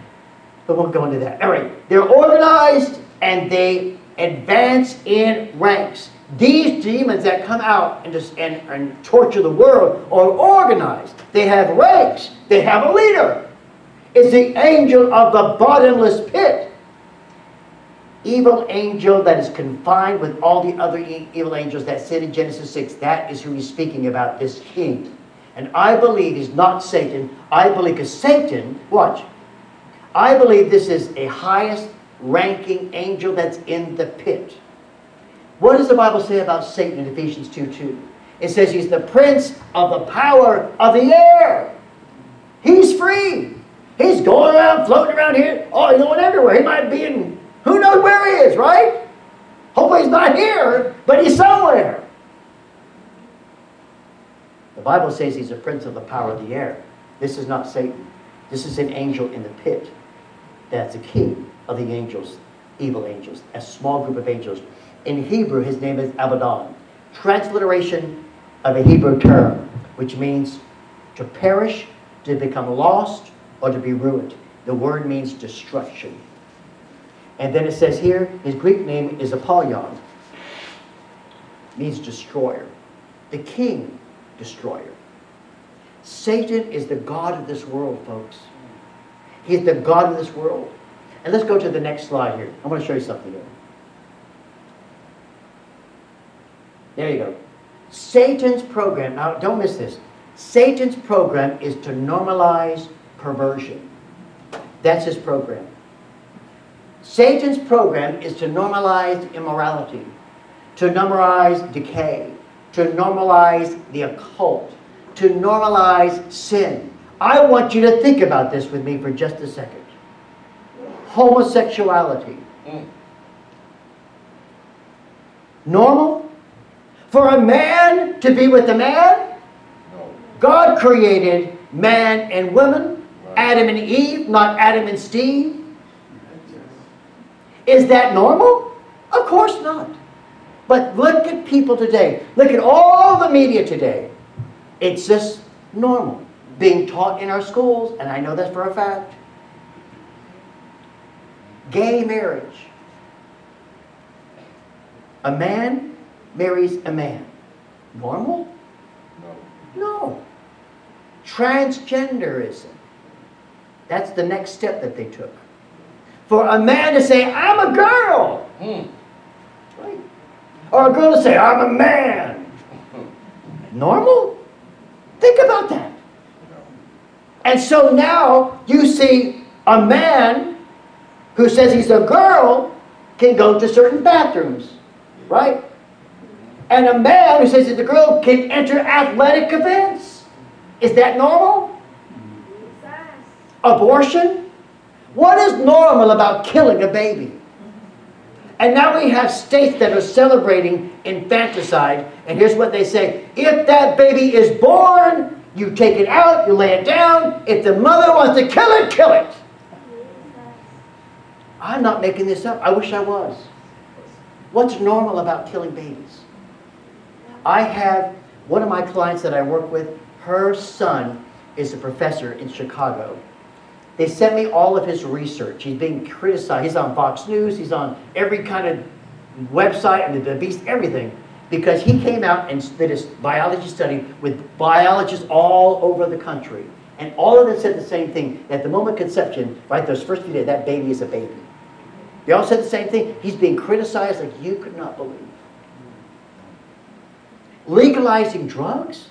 [SPEAKER 1] but won't go into that. All right. They're organized and they advance in ranks. These demons that come out and, just, and, and torture the world are organized. They have ranks. They have a leader. It's the angel of the bottomless pit. Evil angel that is confined with all the other evil angels that sin in Genesis 6. That is who he's speaking about, this king. And I believe he's not Satan. I believe because Satan, watch, I believe this is a highest ranking angel that's in the pit. What does the Bible say about Satan in Ephesians 2 2? It says he's the prince of the power of the air. He's free. He's going around, floating around here. Oh, he's going everywhere. He might be in, who knows where he is, right? Hopefully he's not here, but he's somewhere. The Bible says he's a prince of the power of the air. This is not Satan. This is an angel in the pit. That's the king of the angels, evil angels, a small group of angels. In Hebrew, his name is Abaddon. Transliteration of a Hebrew term, which means to perish, to become lost, or to be ruined. The word means destruction. And then it says here, his Greek name is Apollyon, means destroyer. The king, destroyer. Satan is the God of this world, folks. He is the God of this world. And let's go to the next slide here. I want to show you something here. There you go. Satan's program, now don't miss this. Satan's program is to normalize perversion. That's his program. Satan's program is to normalize immorality, to normalize decay, to normalize the occult. to normalize sin. I want you to think about this with me for just a second. Homosexuality.
[SPEAKER 2] Mm.
[SPEAKER 1] Normal? For a man to be with a man?
[SPEAKER 2] No.
[SPEAKER 1] God created man and woman,
[SPEAKER 2] Right.
[SPEAKER 1] Adam and Eve, not Adam and Steve. Is that normal? Of course not. But look at people today. Look at all the media today. It's just normal. Being taught in our schools, and I know that's for a fact. Gay marriage. A man marries a man. Normal?
[SPEAKER 2] No.
[SPEAKER 1] No. Transgenderism. That's the next step that they took. For a man to say, I'm a girl,
[SPEAKER 2] Mm.
[SPEAKER 1] right? or a girl to say, I'm a man. (laughs) Normal? Think about that. And so now you see a man who says he's a girl can go to certain bathrooms, right? And a man who says he's a girl can enter athletic events. Is that normal? Abortion? What is normal about killing a baby? And now we have states that are celebrating infanticide, and here's what they say if that baby is born, you take it out, you lay it down. If the mother wants to kill it, kill it. I'm not making this up. I wish I was. What's normal about killing babies? I have one of my clients that I work with, her son is a professor in Chicago. They sent me all of his research. He's being criticized. He's on Fox News, he's on every kind of website, and the Beast, everything, because he came out and did his biology study with biologists all over the country. And all of them said the same thing. At the moment of conception, right, those first few days, that baby is a baby. They all said the same thing. He's being criticized like you could not believe. Legalizing drugs?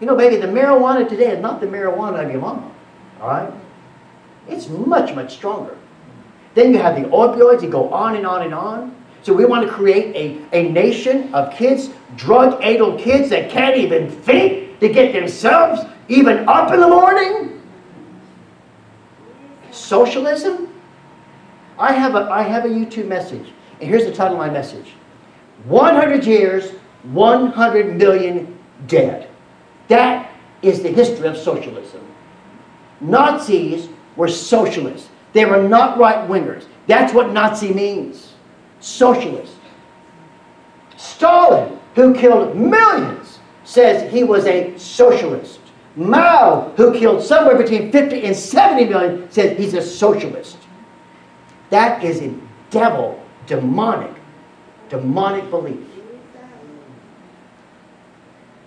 [SPEAKER 1] You know, baby, the marijuana today is not the marijuana of your mama. All right? It's much, much stronger. Then you have the opioids, you go on and on and on. So we want to create a, a nation of kids, drug-addled kids that can't even think to get themselves even up in the morning. Socialism? I have a, I have a YouTube message, and here's the title of my message. 100 years, 100 million dead. That is the history of socialism. Nazis were socialists. They were not right wingers. That's what Nazi means. Socialist. Stalin, who killed millions, says he was a socialist. Mao, who killed somewhere between 50 and 70 million, says he's a socialist. That is a devil, demonic, demonic belief.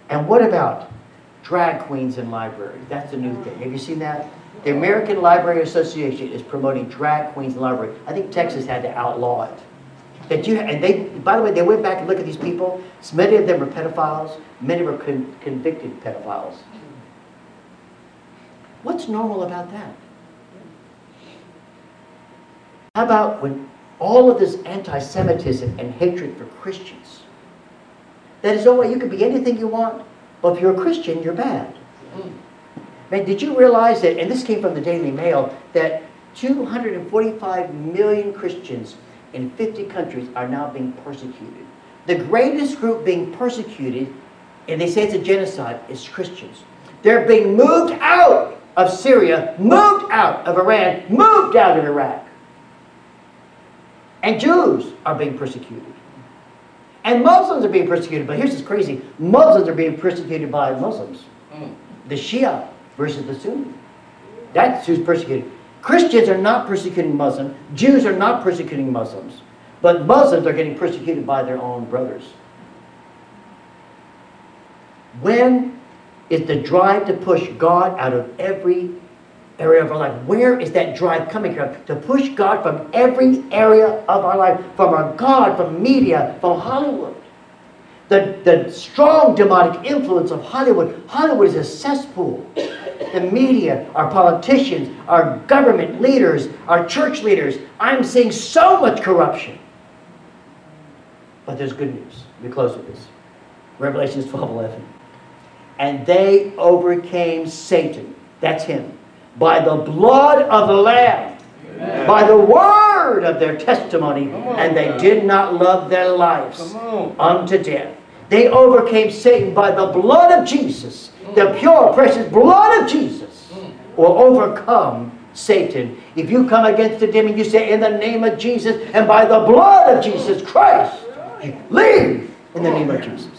[SPEAKER 1] And what about drag queens in libraries? That's a new thing. Have you seen that? The American Library Association is promoting drag queens in library. I think Texas had to outlaw it. That you and they, by the way, they went back and looked at these people. Many of them were pedophiles. Many were con- convicted pedophiles. What's normal about that? How about when all of this anti-Semitism and hatred for Christians? That is, oh, well, you can be anything you want, but if you're a Christian, you're bad. Mm. Man, did you realize that, and this came from the Daily Mail, that 245 million Christians in 50 countries are now being persecuted? The greatest group being persecuted, and they say it's a genocide, is Christians. They're being moved out of Syria, moved out of Iran, moved out of Iraq. And Jews are being persecuted. And Muslims are being persecuted. But here's what's crazy Muslims are being persecuted by Muslims.
[SPEAKER 2] Mm.
[SPEAKER 1] The Shia versus the Sunni. That's who's persecuted. Christians are not persecuting Muslims. Jews are not persecuting Muslims. But Muslims are getting persecuted by their own brothers. When is the drive to push God out of every area of our life? Where is that drive coming from? To push God from every area of our life, from our God, from media, from Hollywood. The, the strong demonic influence of Hollywood. Hollywood is a cesspool. The media, our politicians, our government leaders, our church leaders. I'm seeing so much corruption. But there's good news. We close with this. Revelations 12 11. And they overcame Satan. That's him. By the blood of the Lamb.
[SPEAKER 2] Amen.
[SPEAKER 1] By the word of their testimony.
[SPEAKER 2] On,
[SPEAKER 1] And they did not love their lives unto death. They overcame Satan by the blood of Jesus. The pure, precious blood of Jesus will overcome Satan. If you come against the demon, you say, In the name of Jesus and by the blood of Jesus Christ, leave in the name of Jesus.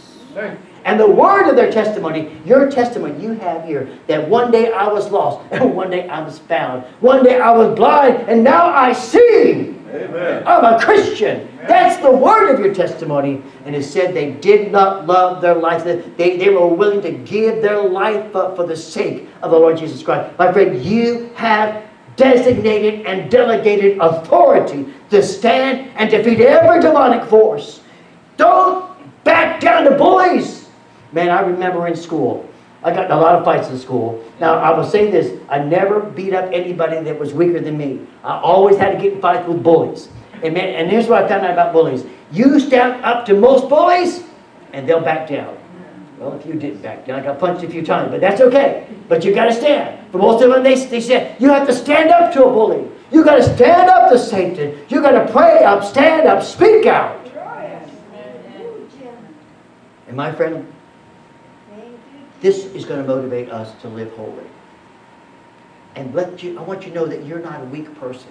[SPEAKER 1] And the word of their testimony, your testimony you have here, that one day I was lost and (laughs) one day I was found. One day I was blind and now I see.
[SPEAKER 2] Amen.
[SPEAKER 1] I'm a Christian. That's the word of your testimony. And it said they did not love their life. They, they were willing to give their life up for the sake of the Lord Jesus Christ. My friend, you have designated and delegated authority to stand and defeat every demonic force. Don't back down to bullies. Man, I remember in school, I got in a lot of fights in school. Now, I will say this I never beat up anybody that was weaker than me. I always had to get in fights with bullies. And, man, and here's what I found out about bullies you stand up to most bullies, and they'll back down. Well, if you didn't back down, I got punched a few times, but that's okay. But you got to stand. For most of them, they, they said, you have to stand up to a bully. You got to stand up to Satan. You got to pray up, stand up, speak out. And my friend, this is going to motivate us to live holy. And let you, I want you to know that you're not a weak person.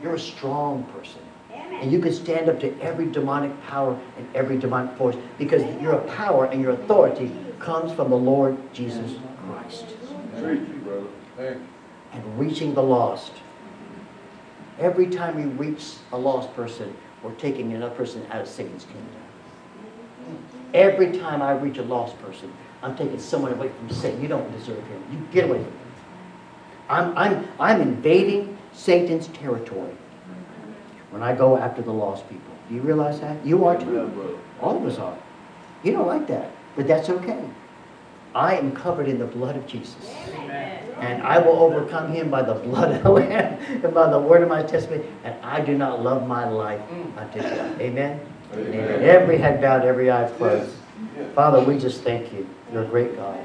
[SPEAKER 1] You're a strong person. And you can stand up to every demonic power and every demonic force because your power and your authority comes from the Lord Jesus Christ.
[SPEAKER 2] Preach, brother. Thank you.
[SPEAKER 1] And reaching the lost. Every time we reach a lost person, we're taking another person out of Satan's kingdom. Every time I reach a lost person, I'm taking someone away from Satan. You don't deserve him. You get away from him. I'm, I'm, I'm invading Satan's territory when I go after the lost people. Do you realize that? You are
[SPEAKER 2] Yeah,
[SPEAKER 1] too.
[SPEAKER 2] brother.
[SPEAKER 1] All of us are. You don't like that, but that's okay. I am covered in the blood of Jesus. And I will overcome him by the blood of the Lamb and by the word of my testimony. And I do not love my life mm. unto death. Amen?
[SPEAKER 2] Amen.
[SPEAKER 1] Every head bowed, every eye closed.
[SPEAKER 2] Yes.
[SPEAKER 1] Father, we just thank you. You're a great God.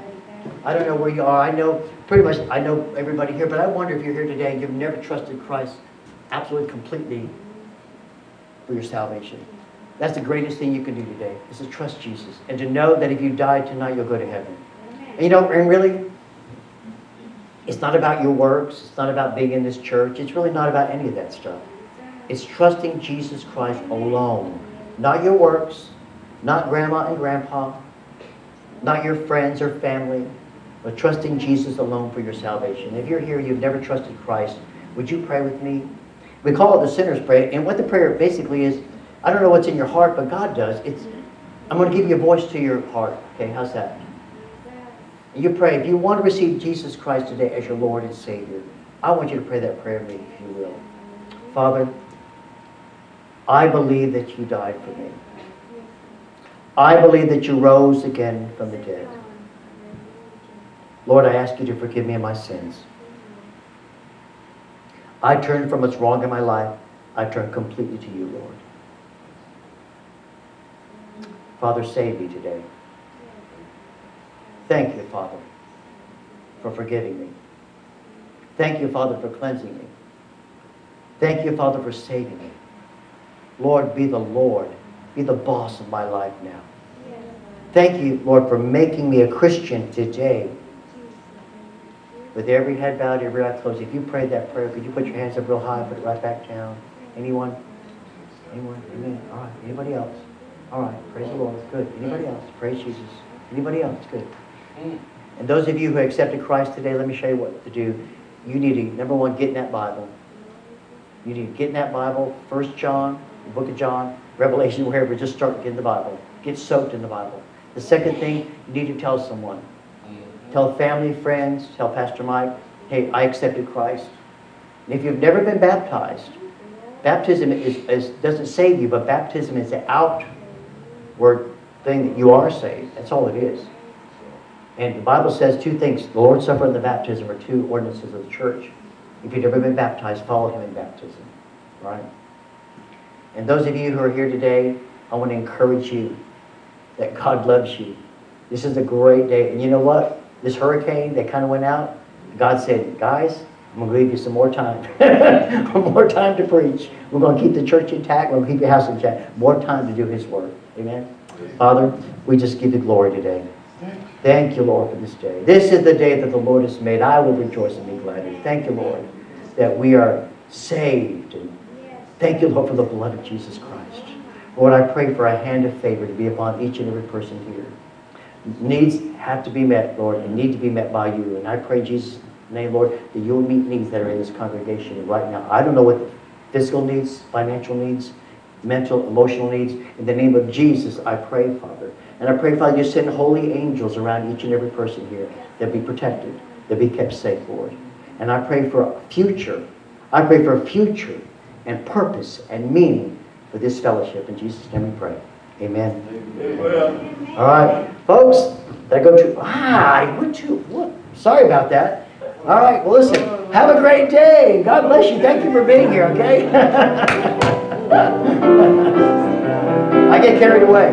[SPEAKER 1] I don't know where you are. I know pretty much I know everybody here, but I wonder if you're here today and you've never trusted Christ absolutely completely for your salvation. That's the greatest thing you can do today, is to trust Jesus and to know that if you die tonight, you'll go to heaven. And you know, and really, it's not about your works. It's not about being in this church. It's really not about any of that stuff. It's trusting Jesus Christ alone. Not your works, not grandma and grandpa, not your friends or family, but trusting Jesus alone for your salvation. If you're here, you've never trusted Christ, would you pray with me? We call it the sinner's prayer, and what the prayer basically is, I don't know what's in your heart, but God does. It's I'm going to give you a voice to your heart. Okay, how's that? You pray. If you want to receive Jesus Christ today as your Lord and Savior, I want you to pray that prayer with me, if you will. Father, I believe that you died for me. I believe that you rose again from the dead. Lord, I ask you to forgive me of my sins. I turn from what's wrong in my life. I turn completely to you, Lord. Father, save me today. Thank you, Father, for forgiving me. Thank you, Father, for cleansing me. Thank you, Father, for saving me. Lord, be the Lord. Be the boss of my life now. Thank you, Lord, for making me a Christian today. With every head bowed, every eye closed. If you prayed that prayer, could you put your hands up real high, put it right back down? Anyone? Anyone? Amen. All right. Anybody else? All right. Praise the Lord. Good. Anybody else? Praise Jesus. Anybody else? Good. And those of you who accepted Christ today, let me show you what to do. You need to, number one, get in that Bible. You need to get in that Bible, First John, the book of John, Revelation, wherever, just start getting the Bible. Get soaked in the Bible. The second thing, you need to tell someone. Tell family, friends, tell Pastor Mike, hey, I accepted Christ. And if you've never been baptized, baptism is, is, doesn't save you, but baptism is the outward thing that you are saved. That's all it is. And the Bible says two things. The Lord's Supper and the baptism are two ordinances of the church. If you've never been baptized, follow him in baptism. Right? And those of you who are here today, I want to encourage you that God loves you. This is a great day. And you know what? This hurricane that kind of went out, God said, guys, I'm going to leave you some more time. (laughs) more time to preach. We're going to keep the church intact. We're going to keep your house intact. More time to do His work. Amen. Father, we just give you glory today. Thank you, Lord, for this day. This is the day that the Lord has made. I will rejoice and be glad in. Thank you, Lord, that we are saved. And thank you, Lord, for the blood of Jesus Christ. Lord, I pray for a hand of favor to be upon each and every person here. Needs have to be met, Lord, and need to be met by you. And I pray, Jesus' name, Lord, that you'll meet needs that are in this congregation right now. I don't know what physical needs, financial needs, mental, emotional needs. In the name of Jesus, I pray, Father. And I pray, Father, you send holy angels around each and every person here that be protected, that be kept safe, Lord. And I pray for a future. I pray for a future and purpose and meaning for this fellowship. In Jesus' name we pray. Amen. Amen. All right, folks, that go to, ah, I went to, what? Sorry about that. All right, well, listen, have a great day. God bless you. Thank you for being here, okay? I get carried away.